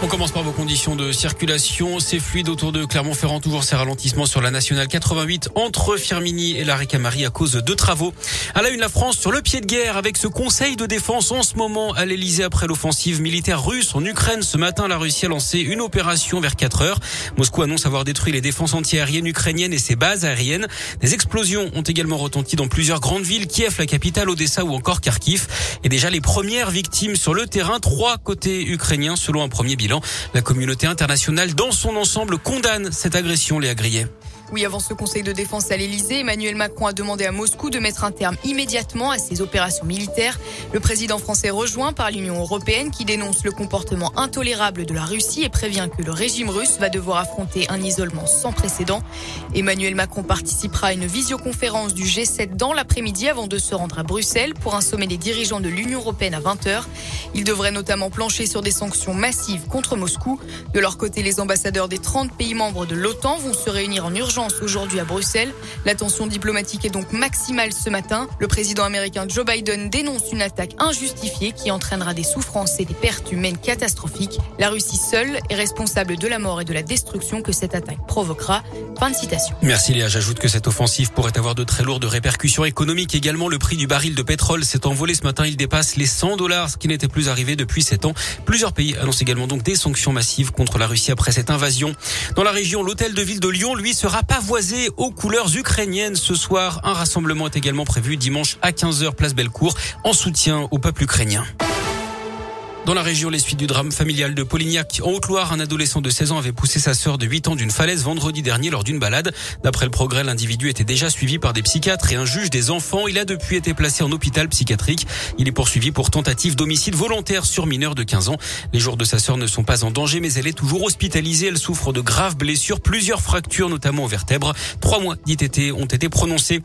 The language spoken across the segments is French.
On commence par vos conditions de circulation. C'est fluide autour de Clermont-Ferrand. Toujours ces ralentissements sur la nationale 88 entre Firmini et la Ricamari à cause de travaux. À la une, la France sur le pied de guerre avec ce conseil de défense en ce moment à l'Elysée après l'offensive militaire russe en Ukraine. Ce matin, la Russie a lancé une opération vers 4 heures. Moscou annonce avoir détruit les défenses antiaériennes ukrainiennes et ses bases aériennes. Des explosions ont également retenti dans plusieurs grandes villes, Kiev, la capitale, Odessa ou encore Kharkiv. Et déjà les premières victimes sur le terrain, trois côtés ukrainiens selon un premier bilan. La communauté internationale dans son ensemble condamne cette agression, Léa Grillet. Oui, avant ce conseil de défense à l'Elysée, Emmanuel Macron a demandé à Moscou de mettre un terme immédiatement à ses opérations militaires. Le président français rejoint par l'Union européenne qui dénonce le comportement intolérable de la Russie et prévient que le régime russe va devoir affronter un isolement sans précédent. Emmanuel Macron participera à une visioconférence du G7 dans l'après-midi avant de se rendre à Bruxelles pour un sommet des dirigeants de l'Union européenne à 20h. Il devrait notamment plancher sur des sanctions massives contre Moscou. De leur côté, les ambassadeurs des 30 pays membres de l'OTAN vont se réunir en urgence aujourd'hui à Bruxelles. La tension diplomatique est donc maximale ce matin. Le président américain Joe Biden dénonce une attaque injustifiée qui entraînera des souffrances et des pertes humaines catastrophiques. La Russie seule est responsable de la mort et de la destruction que cette attaque provoquera. Fin de citation. Merci Léa. J'ajoute que cette offensive pourrait avoir de très lourdes répercussions économiques. Également, le prix du baril de pétrole s'est envolé ce matin. Il dépasse les 100 dollars, ce qui n'était plus arrivé depuis 7 ans. Plusieurs pays annoncent également donc des sanctions massives contre la Russie après cette invasion. Dans la région, l'hôtel de ville de Lyon, lui, sera pavoisé aux couleurs ukrainiennes ce soir. Un rassemblement est également prévu dimanche à 15h place Bellecour en soutien au peuple ukrainien. Dans la région, les suites du drame familial de Polignac. En Haute-Loire, un adolescent de 16 ans avait poussé sa sœur de 8 ans d'une falaise vendredi dernier lors d'une balade. D'après le progrès, l'individu était déjà suivi par des psychiatres et un juge des enfants. Il a depuis été placé en hôpital psychiatrique. Il est poursuivi pour tentative d'homicide volontaire sur mineur de 15 ans. Les jours de sa sœur ne sont pas en danger, mais elle est toujours hospitalisée. Elle souffre de graves blessures, plusieurs fractures, notamment aux vertèbres. Trois mois d'ITT ont été prononcés.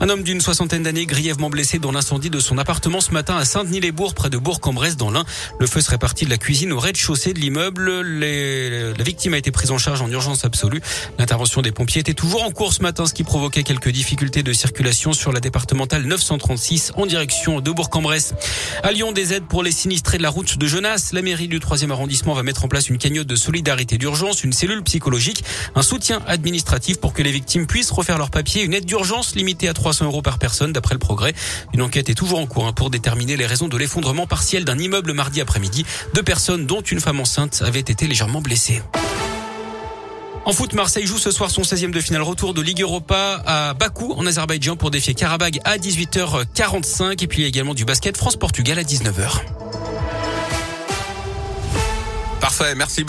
Un homme d'une soixantaine d'années grièvement blessé dans l'incendie de son appartement ce matin à Saint-Denis-les-Bourgs, près de Bourg-en-Bresse, dans l'Ain. Feu serait parti de la cuisine au rez-de-chaussée de l'immeuble. Les... La victime a été prise en charge en urgence absolue. L'intervention des pompiers était toujours en cours ce matin, ce qui provoquait quelques difficultés de circulation sur la départementale 936 en direction de Bourg-en-Bresse. À Lyon, des aides pour les sinistrés de la route de Genasse. La mairie du 3e arrondissement va mettre en place une cagnotte de solidarité d'urgence, une cellule psychologique, un soutien administratif pour que les victimes puissent refaire leurs papiers, une aide d'urgence limitée à 300 euros par personne d'après le progrès. Une enquête est toujours en cours hein, pour déterminer les raisons de l'effondrement partiel d'un immeuble mardi après-midi. Deux personnes, dont une femme enceinte, avaient été légèrement blessées. En foot, Marseille joue ce soir son 16e de finale retour de Ligue Europa à Bakou en Azerbaïdjan pour défier Karabag à 18h45 et puis également du basket France-Portugal à 19h. Parfait, merci beaucoup.